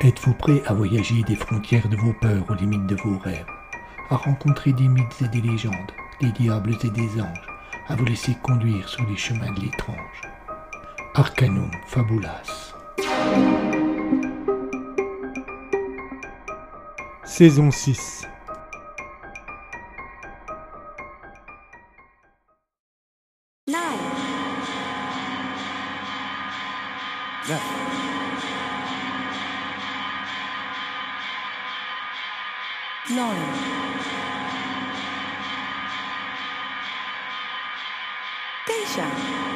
Êtes-vous prêt à voyager des frontières de vos peurs aux limites de vos rêves, à rencontrer des mythes et des légendes, des diables et des anges, à vous laisser conduire sur les chemins de l'étrange. Arcanum Fabulas. Saison 6 Geisha.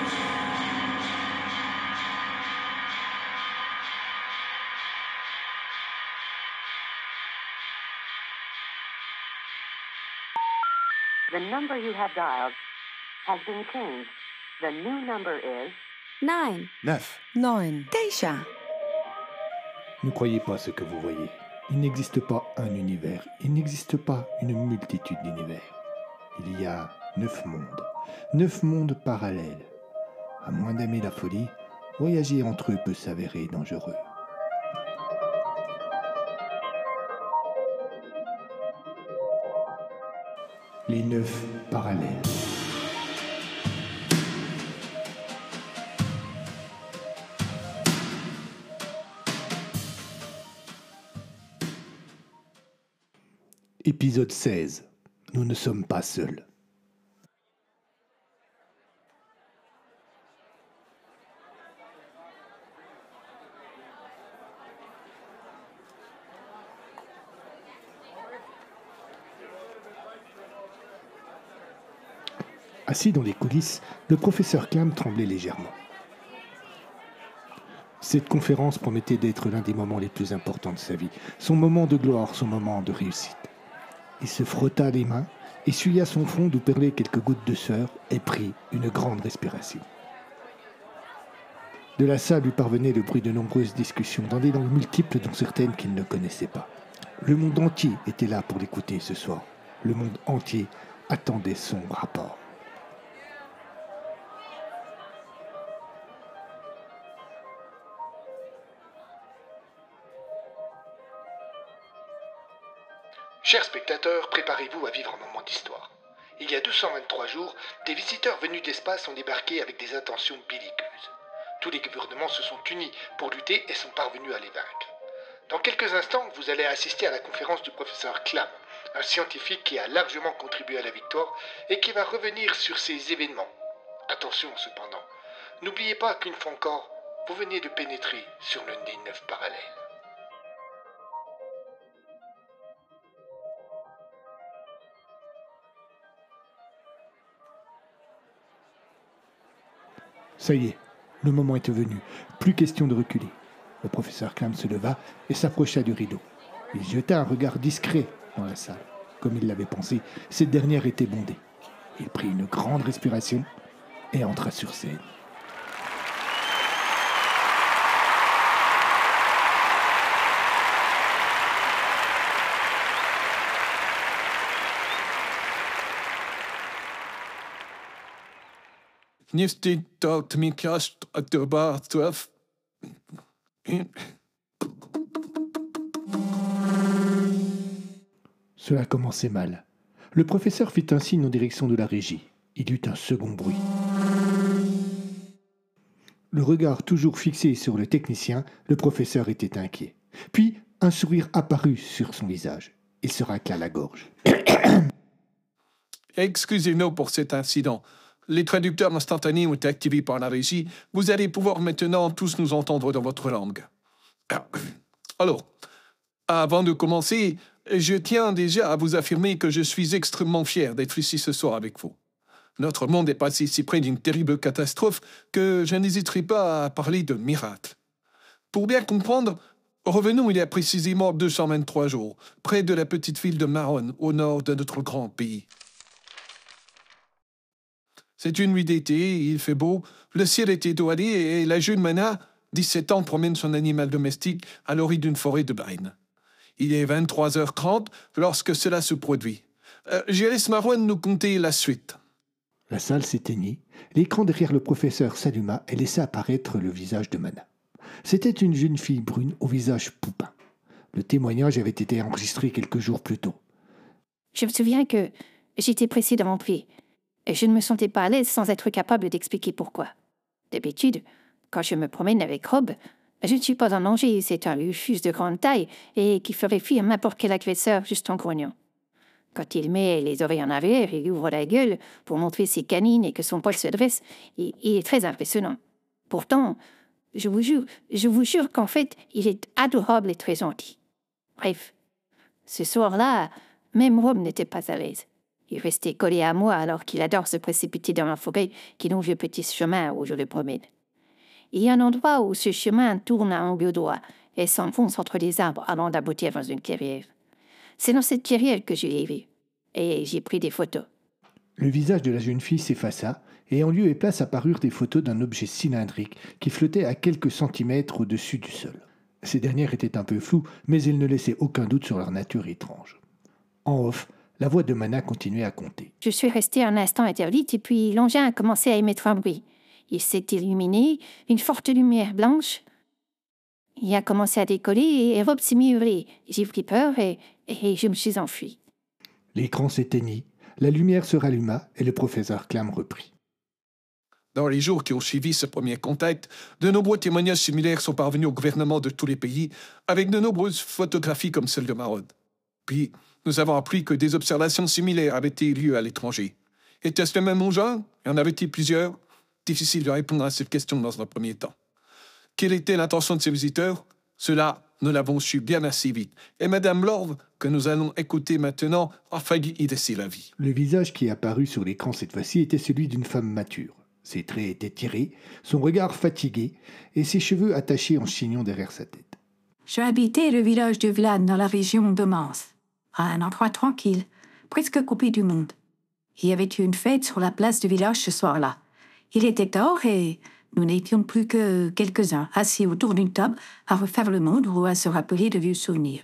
The number you have dialed has been changed. The new number is nine. Neuf. Nine. Deja. Ne croyez pas ce que vous voyez. Il n'existe pas un univers, il n'existe pas une multitude d'univers. Il y a neuf mondes, neuf mondes parallèles. À moins d'aimer la folie, voyager entre eux peut s'avérer dangereux. Les neuf parallèles. Épisode 16. Nous ne sommes pas seuls. Assis dans les coulisses, le professeur Clam tremblait légèrement. Cette conférence promettait d'être l'un des moments les plus importants de sa vie, son moment de gloire, son moment de réussite. Il se frotta les mains, essuya son front d'où perlaient quelques gouttes de sueur et prit une grande respiration. De la salle lui parvenait le bruit de nombreuses discussions dans des langues multiples dont certaines qu'il ne connaissait pas. Le monde entier était là pour l'écouter ce soir. Le monde entier attendait son rapport. Chers spectateurs, préparez-vous à vivre un moment d'histoire. Il y a 223 jours, des visiteurs venus d'espace ont débarqué avec des intentions belliqueuses. Tous les gouvernements se sont unis pour lutter et sont parvenus à les vaincre. Dans quelques instants, vous allez assister à la conférence du professeur Clam, un scientifique qui a largement contribué à la victoire et qui va revenir sur ces événements. Attention cependant, n'oubliez pas qu'une fois encore, vous venez de pénétrer sur l'un des neuf parallèles. Ça y est, le moment était venu. Plus question de reculer. Le professeur Clam se leva et s'approcha du rideau. Il jeta un regard discret dans la salle. Comme il l'avait pensé, cette dernière était bondée. Il prit une grande respiration et entra sur scène. Nifty me at the bar twelve. Cela commençait mal. Le professeur fit un signe en direction de la régie. Il eut un second bruit. Le regard toujours fixé sur le technicien, le professeur était inquiet. Puis un sourire apparut sur son visage. Il se racla la gorge. Excusez-nous pour cet incident. Les traducteurs instantanés ont été activés par la régie. Vous allez pouvoir maintenant tous nous entendre dans votre langue. Alors, avant de commencer, je tiens déjà à vous affirmer que je suis extrêmement fier d'être ici ce soir avec vous. Notre monde est passé si près d'une terrible catastrophe que je n'hésiterai pas à parler de miracle. Pour bien comprendre, revenons il y a précisément 223 jours, près de la petite ville de Maron, au nord de notre grand pays. C'est une nuit d'été, il fait beau, le ciel est étoilé et la jeune Mana, 17 ans, promène son animal domestique à l'orée d'une forêt de Bain. Il est 23h30 lorsque cela se produit. Euh, je laisse Marouane nous conter la suite. La salle s'éteignit, l'écran derrière le professeur s'alluma et laissa apparaître le visage de Mana. C'était une jeune fille brune au visage poupin. Le témoignage avait été enregistré quelques jours plus tôt. Je me souviens que j'étais pressée de rentrer. Et je ne me sentais pas à l'aise sans être capable d'expliquer pourquoi. D'habitude, quand je me promène avec Rob, je ne suis pas en danger, c'est un refuge de grande taille et qui ferait fuir n'importe quel agresseur juste en grognant. Quand il met les oreilles en arrière et ouvre la gueule pour montrer ses canines et que son poil se dresse, il, il est très impressionnant. Pourtant, je vous jure, je vous jure qu'en fait, il est adorable et très gentil. Bref, ce soir-là, même Rob n'était pas à l'aise. Il restait collé à moi alors qu'il adore se précipiter dans la forêt qui longe le petit chemin où je le promène. Il y a un endroit où ce chemin tourne à angle droit et s'enfonce entre les arbres avant d'aboutir dans une clairière. C'est dans cette clairière que je l'ai vu. Et j'ai pris des photos. Le visage de la jeune fille s'effaça, et en lieu et place apparurent des photos d'un objet cylindrique qui flottait à quelques centimètres au-dessus du sol. Ces dernières étaient un peu floues, mais elles ne laissaient aucun doute sur leur nature étrange. En off, la voix de Mana continuait à compter. Je suis restée un instant interdite et puis l'engin a commencé à émettre un bruit. Il s'est illuminé, une forte lumière blanche. Il a commencé à décoller et Rob s'est mis à hurler. J'ai pris peur et, et je me suis enfuie. L'écran s'éteignit, la lumière se ralluma et le professeur Clam reprit. Dans les jours qui ont suivi ce premier contact, de nombreux témoignages similaires sont parvenus au gouvernement de tous les pays, avec de nombreuses photographies comme celle de Marod. Puis, nous avons appris que des observations similaires avaient eu lieu à l'étranger. Était-ce le même engin Y en avait-il plusieurs? Difficile de répondre à cette question dans un premier temps. Quelle était l'intention de ces visiteurs? Cela, nous l'avons su bien assez vite. Et Madame Lord, que nous allons écouter maintenant, a failli y laisser la vie. Le visage qui apparut sur l'écran cette fois-ci était celui d'une femme mature. Ses traits étaient tirés, son regard fatigué et ses cheveux attachés en chignon derrière sa tête. Je habitais le village de Vlad dans la région de Mans, à un endroit tranquille, presque coupé du monde. Il y avait eu une fête sur la place du village ce soir-là. Il était tard et nous n'étions plus que quelques-uns assis autour d'une table à refaire le monde ou à se rappeler de vieux souvenirs.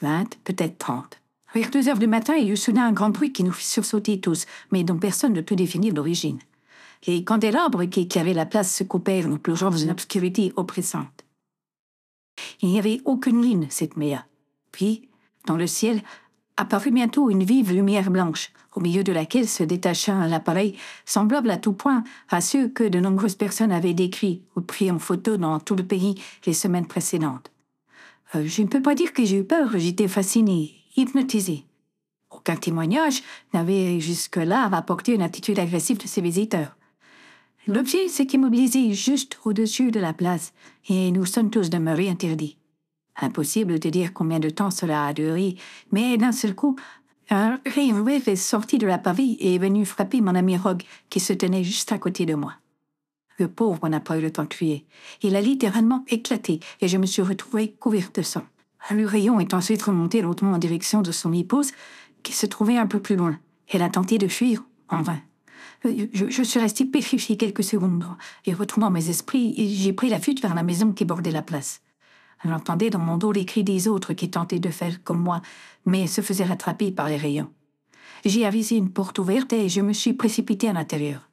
Vingt, peut-être trente. Vers deux heures du matin, il y eut soudain un grand bruit qui nous fit sursauter tous, mais dont personne ne peut définir l'origine. Les candélabres qui éclairaient la place se coupèrent, nous plongeant dans une obscurité oppressante. Il n'y avait aucune ligne, cette mer. Puis, dans le ciel, apparut bientôt une vive lumière blanche, au milieu de laquelle se détacha un appareil semblable à tout point à ceux que de nombreuses personnes avaient décrits ou pris en photo dans tout le pays les semaines précédentes. Euh, je ne peux pas dire que j'ai eu peur, j'étais fasciné, hypnotisé. Aucun témoignage n'avait jusque-là rapporté une attitude agressive de ses visiteurs. L'objet s'est immobilisé juste au-dessus de la place et nous sommes tous demeurés interdits. Impossible de dire combien de temps cela a duré, mais d'un seul coup, un rayon vif est sorti de la paville et est venu frapper mon ami Rogue qui se tenait juste à côté de moi. Le pauvre n'a pas eu le temps de crier. Il a littéralement éclaté et je me suis retrouvée couverte de sang. Le rayon est ensuite remonté lentement en direction de son épouse qui se trouvait un peu plus loin. Elle a tenté de fuir, en vain. Je, je suis restée pétrifiée quelques secondes et retrouvant mes esprits, j'ai pris la fuite vers la maison qui bordait la place. J'entendais dans mon dos les cris des autres qui tentaient de faire comme moi, mais se faisaient rattraper par les rayons. J'ai avisé une porte ouverte et je me suis précipitée à l'intérieur.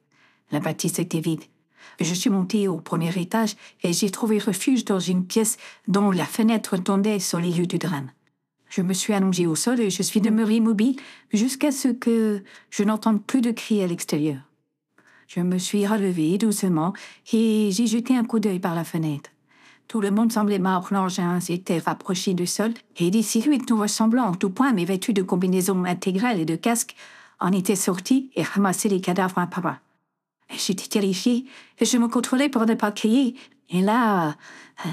La bâtisse était vide. Je suis montée au premier étage et j'ai trouvé refuge dans une pièce dont la fenêtre tendait sur les lieux du drame. Je me suis allongée au sol et je suis demeurée immobile jusqu'à ce que je n'entende plus de cris à l'extérieur. Je me suis relevée doucement et j'ai jeté un coup d'œil par la fenêtre. Tout le monde semblait mort. L'engin s'était rapproché du sol et des silhouettes nous ressemblant en tout point, mais vêtues de combinaisons intégrales et de casques, en étaient sortis et ramassaient les cadavres un par un. J'étais terrifiée et je me contrôlais pour ne pas crier. Et là,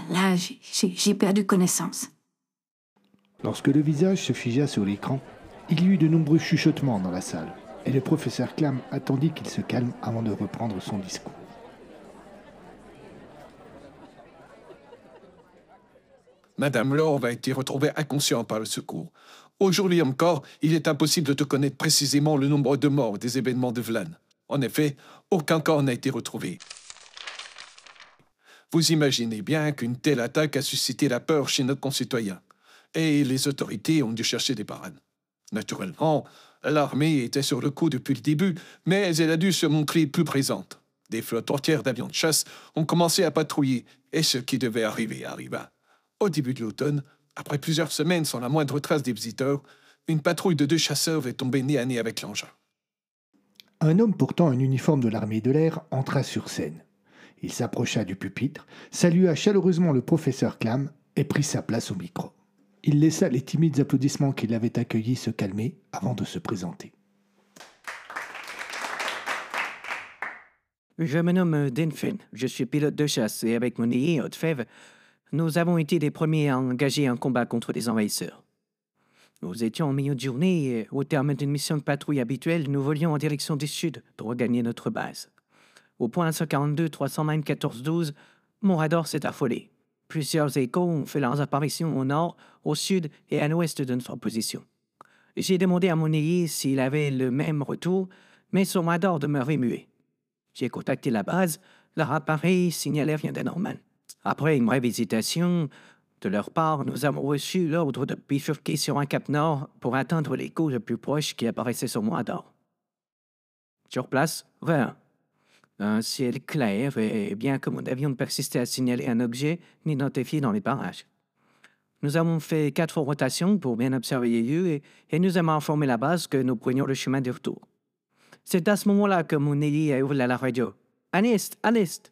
là, j'ai perdu connaissance. Lorsque le visage se figea sur l'écran, il y eut de nombreux chuchotements dans la salle, et le professeur Clam attendit qu'il se calme avant de reprendre son discours. Madame Lord a été retrouvée inconsciente par le secours. Aujourd'hui encore, il est impossible de connaître précisément le nombre de morts des événements de Vlan. En effet, aucun corps n'a été retrouvé. Vous imaginez bien qu'une telle attaque a suscité la peur chez nos concitoyens, et les autorités ont dû chercher des parades. Naturellement, L'armée était sur le coup depuis le début, mais elle a dû se montrer plus présente. Des flottes entières d'avions de chasse ont commencé à patrouiller, et ce qui devait arriver arriva. Au début de l'automne, après plusieurs semaines sans la moindre trace des visiteurs, une patrouille de deux chasseurs est tombée nez à nez avec l'engin. Un homme portant un uniforme de l'armée de l'air entra sur scène. Il s'approcha du pupitre, salua chaleureusement le professeur Clam et prit sa place au micro. Il laissa les timides applaudissements qui l'avaient accueilli se calmer avant de se présenter. Je me nomme Dinfin. Je suis pilote de chasse et avec mon ailier Haute-Fève, nous avons été les premiers à engager un combat contre les envahisseurs. Nous étions en milieu de journée et, au terme d'une mission de patrouille habituelle, nous volions en direction du sud pour regagner notre base. Au point 142 394 12, mon radar s'est affolé. Plusieurs échos ont fait leurs apparitions au nord, au sud et à l'ouest de notre position. J'ai demandé à mon ailier s'il avait le même retour, mais son radar demeurait muet. J'ai contacté la base, leur appareil signalait rien d'anormal. Après une brève hésitation, de leur part, nous avons reçu l'ordre de bifurquer sur un cap nord pour atteindre l'écho le plus proche qui apparaissait sur mon radar. Sur place, rien. Un ciel clair et bien que mon avion ne persistait à signaler un objet ni identifié dans les parages. Nous avons fait quatre rotations pour bien observer les lieux et, et nous avons informé la base que nous prenions le chemin de retour. C'est à ce moment-là que mon ailier a ouvert la radio. À l'est, à l'est.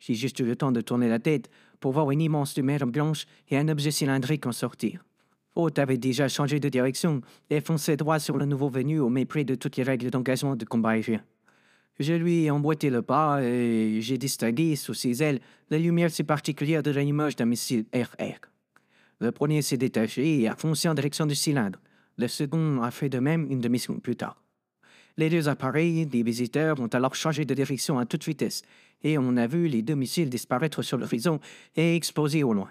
J'ai juste eu le temps de tourner la tête pour voir une immense lumière blanche et un objet cylindrique en sortir. Haute avait déjà changé de direction et fonçait droit sur le nouveau venu au mépris de toutes les règles d'engagement de combat aérien. Je lui ai emboîté le pas et j'ai distingué sous ses ailes la lumière si particulière de l'image d'un missile RR. Le premier s'est détaché et a foncé en direction du cylindre. Le second a fait de même une demi-seconde plus tard. Les deux appareils des visiteurs ont alors changé de direction à toute vitesse et on a vu les deux missiles disparaître sur l'horizon et exploser au loin.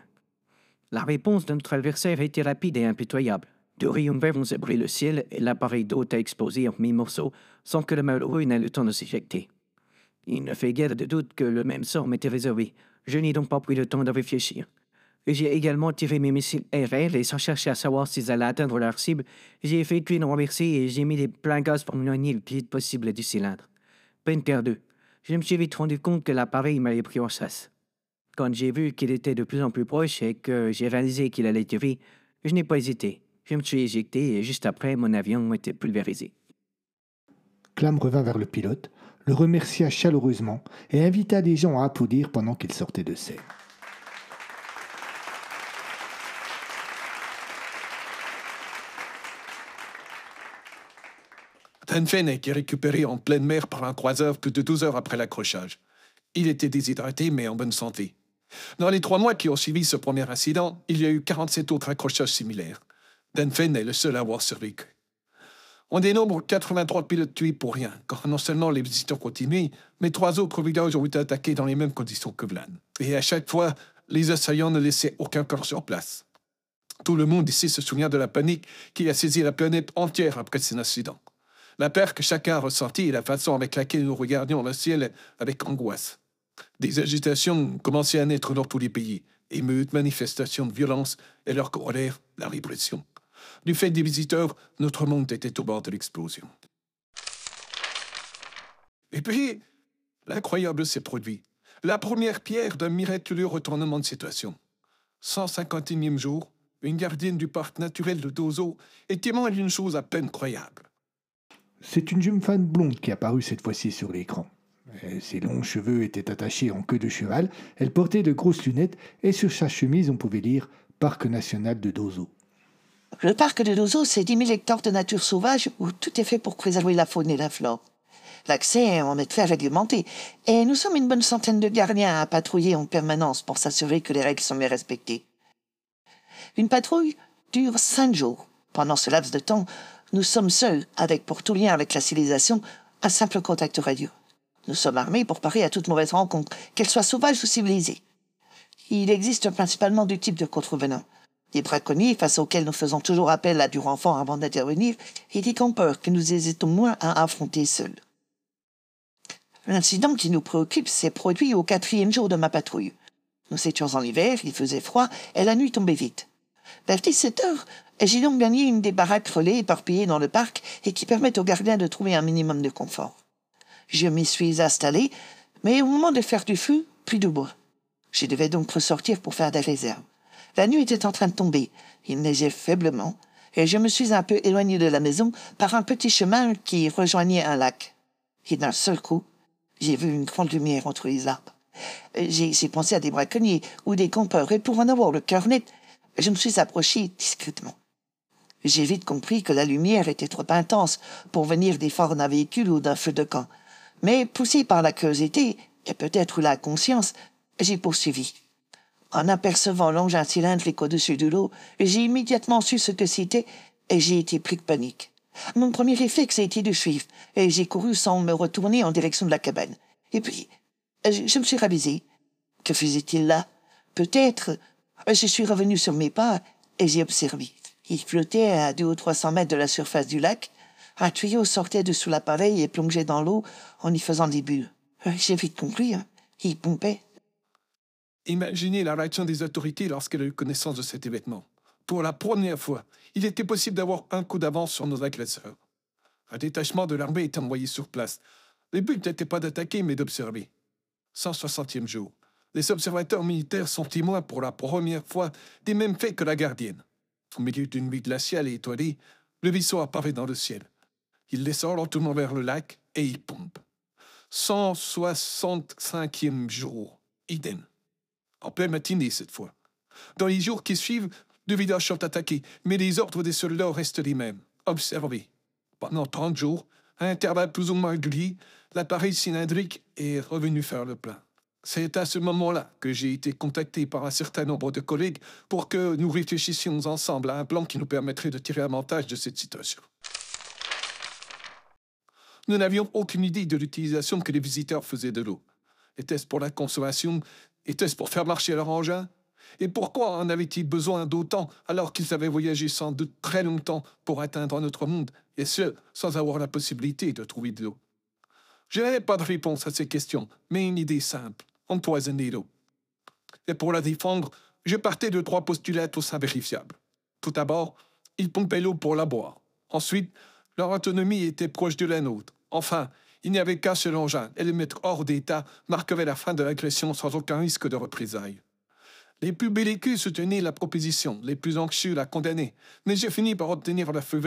La réponse de notre adversaire été rapide et impitoyable. Deux rayons ont zébré le ciel et l'appareil d'hôte a explosé en mi-morceaux sans que le malheureux n'ait le temps de s'éjecter. Il ne fait guère de doute que le même sort m'était réservé. Je n'ai donc pas pris le temps de réfléchir. J'ai également tiré mes missiles RR et sans chercher à savoir s'ils allaient atteindre leur cible, j'ai effectué une renversée et j'ai mis les pleins gaz pour m'éloigner le plus possible du cylindre. Peine perdue. Je me suis vite rendu compte que l'appareil m'avait pris en chasse. Quand j'ai vu qu'il était de plus en plus proche et que j'ai réalisé qu'il allait tirer, je n'ai pas hésité. Je me suis éjecté et juste après, mon avion était pulvérisé. Clam revint vers le pilote, le remercia chaleureusement et invita les gens à applaudir pendant qu'il sortait de scène. Tenfen a été récupéré en pleine mer par un croiseur plus de 12 heures après l'accrochage. Il était déshydraté mais en bonne santé. Dans les trois mois qui ont suivi ce premier incident, il y a eu 47 autres accrochages similaires. Denfen est le seul à avoir survécu. On dénombre 83 pilotes tués pour rien, car non seulement les visiteurs continuaient, mais trois autres villages ont été attaqués dans les mêmes conditions que Vlan. Et à chaque fois, les assaillants ne laissaient aucun corps sur place. Tout le monde ici se souvient de la panique qui a saisi la planète entière après cet incident. La peur que chacun a ressentie et la façon avec laquelle nous regardions le ciel avec angoisse. Des agitations commençaient à naître dans tous les pays. Émeutes, manifestations de violence et leur corollaire, la répression. Du fait des visiteurs, notre monde était au bord de l'explosion. Et puis, l'incroyable s'est produit. La première pierre d'un miraculeux retournement de situation. 151e jour, une gardienne du parc naturel de Dozo est témoin d'une chose à peine croyable. C'est une jeune femme blonde qui apparut cette fois-ci sur l'écran. Euh, Ses longs cheveux étaient attachés en queue de cheval, elle portait de grosses lunettes et sur sa chemise on pouvait lire Parc national de Dozo. Le parc de Dozo, c'est 10 000 hectares de nature sauvage où tout est fait pour préserver la faune et la flore. L'accès en est de fait réglementé et nous sommes une bonne centaine de gardiens à patrouiller en permanence pour s'assurer que les règles sont bien respectées. Une patrouille dure cinq jours. Pendant ce laps de temps, nous sommes seuls, avec pour tout lien avec la civilisation un simple contact radio. Nous sommes armés pour parer à toute mauvaise rencontre, qu'elle soit sauvage ou civilisée. Il existe principalement deux types de contrevenants. Des braconniers face auxquels nous faisons toujours appel à du renfort avant d'intervenir, et des campeurs que nous hésitons moins à affronter seuls. L'incident qui nous préoccupe s'est produit au quatrième jour de ma patrouille. Nous étions en hiver, il faisait froid, et la nuit tombait vite. 17 heures, Et J'ai donc gagné une des baraques relais éparpillées dans le parc et qui permettent aux gardiens de trouver un minimum de confort. Je m'y suis installé, mais au moment de faire du feu, plus de bois. Je devais donc ressortir pour faire des réserves. La nuit était en train de tomber. Il neigeait faiblement, et je me suis un peu éloigné de la maison par un petit chemin qui rejoignait un lac. Et d'un seul coup, j'ai vu une grande lumière entre les arbres. J'ai pensé à des braconniers ou des campeurs, et pour en avoir le cœur net, je me suis approché discrètement. J'ai vite compris que la lumière était trop intense pour venir des phares d'un véhicule ou d'un feu de camp. Mais poussé par la curiosité, et peut-être la conscience, j'ai poursuivi. En apercevant l'engin cylindrique au-dessus de l'eau, j'ai immédiatement su ce que c'était et j'ai été pris de panique. Mon premier réflexe a été de suivre et j'ai couru sans me retourner en direction de la cabane. Et puis, je, je me suis ravisé. Que faisait-il là? Peut-être. Je suis revenu sur mes pas et j'ai observé. Il flottait à deux ou trois cents mètres de la surface du lac. Un tuyau sortait de sous l'appareil et plongeait dans l'eau en y faisant des bulles. J'ai vite compris. Hein. Il pompait. Imaginez la réaction des autorités lorsqu'elle a eu connaissance de cet événement. Pour la première fois, il était possible d'avoir un coup d'avance sur nos agresseurs. Un détachement de l'armée est envoyé sur place. Le but n'était pas d'attaquer, mais d'observer. 160e jour. Les observateurs militaires sont témoins pour la première fois des mêmes faits que la gardienne. Au milieu d'une nuit glaciale et étoilée, le vaisseau apparaît dans le ciel. Il descend lentement vers le lac et il pompe. 165e jour. Idem. En pleine matinée cette fois. Dans les jours qui suivent, deux villages sont attaqués, mais les ordres des soldats restent les mêmes. Observez. Pendant 30 jours, à intervalles plus ou moins réguliers, l'appareil cylindrique est revenu faire le plein. C'est à ce moment-là que j'ai été contacté par un certain nombre de collègues pour que nous réfléchissions ensemble à un plan qui nous permettrait de tirer avantage de cette situation. Nous n'avions aucune idée de l'utilisation que les visiteurs faisaient de l'eau. Était-ce pour la consommation? Était-ce pour faire marcher leur engin? Et pourquoi en avaient-ils besoin d'autant alors qu'ils avaient voyagé sans doute très longtemps pour atteindre notre monde, et ce, sans avoir la possibilité de trouver de l'eau? Je n'avais pas de réponse à ces questions, mais une idée simple empoisonner l'eau. Et pour la défendre, je partais de trois postulats tous invérifiables. Tout d'abord, ils pompaient l'eau pour la boire. Ensuite, leur autonomie était proche de la nôtre. Enfin, il n'y avait qu'un seul engin, et le mettre hors d'état marquerait la fin de l'agression sans aucun risque de représailles. Les plus belliqueux soutenaient la proposition, les plus anxieux la condamnaient, mais j'ai fini par obtenir la feu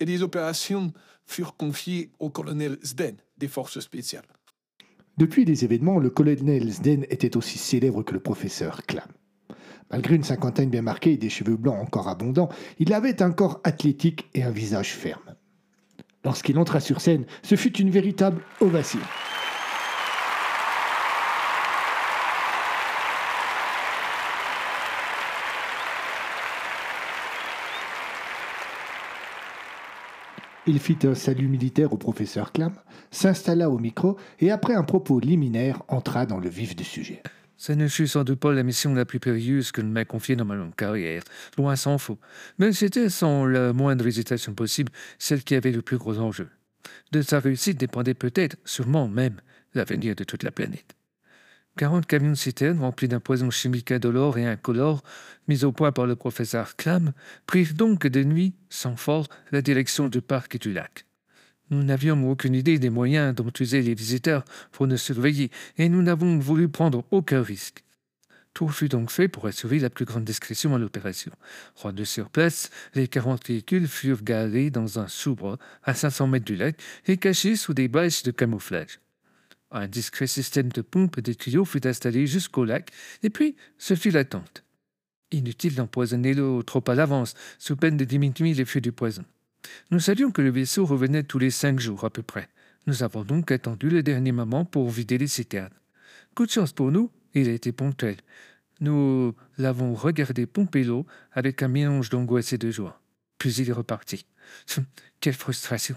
et les opérations furent confiées au colonel Zden des forces spéciales. Depuis les événements, le colonel Zden était aussi célèbre que le professeur Clam. Malgré une cinquantaine bien marquée et des cheveux blancs encore abondants, il avait un corps athlétique et un visage ferme. Lorsqu'il entra sur scène, ce fut une véritable ovation. Il fit un salut militaire au professeur Clam, s'installa au micro et, après un propos liminaire, entra dans le vif du sujet. Ce ne fut sans doute pas la mission la plus périlleuse que m'a confiée dans ma longue carrière, loin s'en faut. Mais c'était sans la moindre hésitation possible celle qui avait le plus gros enjeu. De sa réussite dépendait peut-être, sûrement même, l'avenir de toute la planète. 40 camions citernes remplis d'un poison chimique indolore et incolore, mis au point par le professeur Clam, prirent donc de nuit, sans force, la direction du parc et du lac. Nous n'avions aucune idée des moyens dont usaient les visiteurs pour nous surveiller, et nous n'avons voulu prendre aucun risque. Tout fut donc fait pour assurer la plus grande discrétion à l'opération. Rendus sur place, les 40 véhicules furent garés dans un sous-bois à 500 mètres du lac et cachés sous des bâches de camouflage. Un discret système de pompes et de tuyaux fut installé jusqu'au lac, et puis ce fut l'attente. Inutile d'empoisonner l'eau trop à l'avance, sous peine de diminuer l'effet du poison. Nous savions que le vaisseau revenait tous les cinq jours à peu près. Nous avons donc attendu le dernier moment pour vider les citernes. Coup de chance pour nous, il a été ponctuel. Nous l'avons regardé pomper l'eau avec un mélange d'angoisse et de joie. Puis il est reparti. Quelle frustration.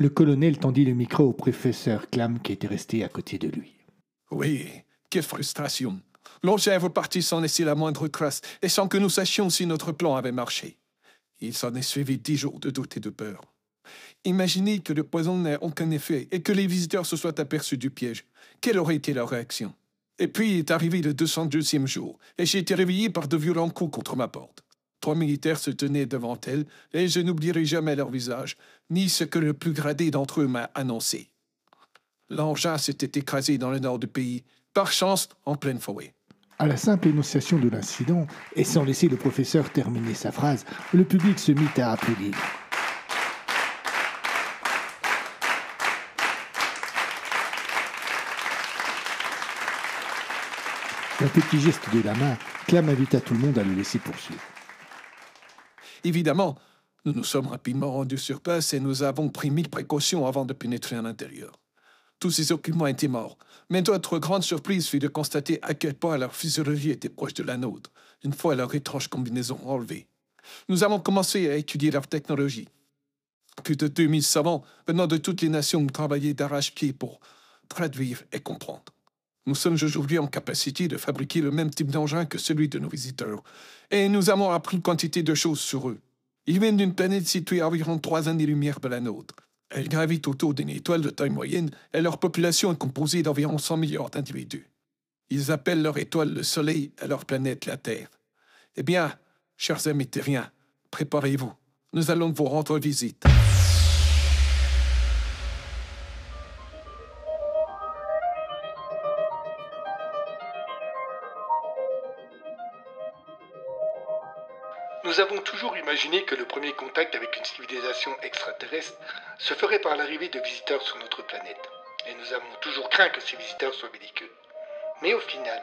Le colonel tendit le micro au professeur Clam qui était resté à côté de lui. Oui, quelle frustration. Est reparti sans laisser la moindre trace et sans que nous sachions si notre plan avait marché. Il s'en est suivi dix jours de doute et de peur. Imaginez que le poison n'ait aucun effet et que les visiteurs se soient aperçus du piège. Quelle aurait été leur réaction? Et puis est arrivé le 202e jour, et j'ai été réveillé par de violents coups contre ma porte. Trois militaires se tenaient devant elle, et je n'oublierai jamais leur visage, ni ce que le plus gradé d'entre eux m'a annoncé. L'engin s'était écrasé dans le nord du pays, par chance en pleine forêt. À la simple énonciation de l'incident, et sans laisser le professeur terminer sa phrase, le public se mit à applaudir. D'un petit geste de la main, Clam invita tout le monde à le laisser poursuivre. Évidemment, nous nous sommes rapidement rendus sur place et nous avons pris mille précautions avant de pénétrer à l'intérieur. Tous ces occupants étaient morts, mais notre grande surprise fut de constater à quel point leur physiologie était proche de la nôtre, une fois leur étrange combinaison enlevée. Nous avons commencé à étudier leur technologie. Plus de 2000 savants venant de toutes les nations ont travaillé d'arrache-pied pour traduire et comprendre. Nous sommes aujourd'hui en capacité de fabriquer le même type d'engin que celui de nos visiteurs, et nous avons appris une quantité de choses sur eux. Ils viennent d'une planète située à environ trois années-lumière de la nôtre. Elles gravitent autour d'une étoile de taille moyenne et leur population est composée d'environ 100 milliards d'individus. Ils appellent leur étoile le Soleil et leur planète la Terre. Eh bien, chers amis terriens, préparez-vous. Nous allons vous rendre visite. Nous avons toujours imaginé que le premier contact avec une civilisation extraterrestre se ferait par l'arrivée de visiteurs sur notre planète. Et nous avons toujours craint que ces visiteurs soient belliqueux. Mais au final,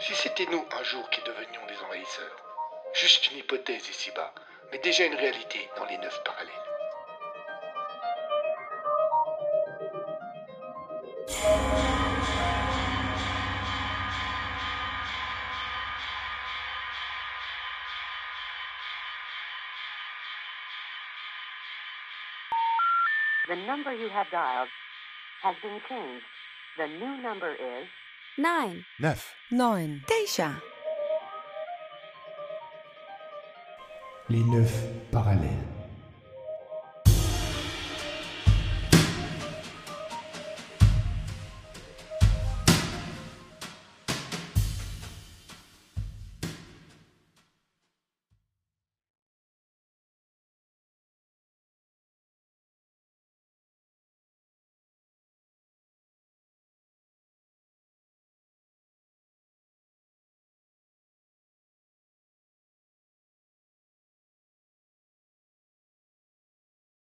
si c'était nous un jour qui devenions des envahisseurs, juste une hypothèse ici-bas, mais déjà une réalité dans les neuf parallèles. Number you have dialed has been changed. The new number is 9, 9, 9, Daisha. Les neuf parallèles.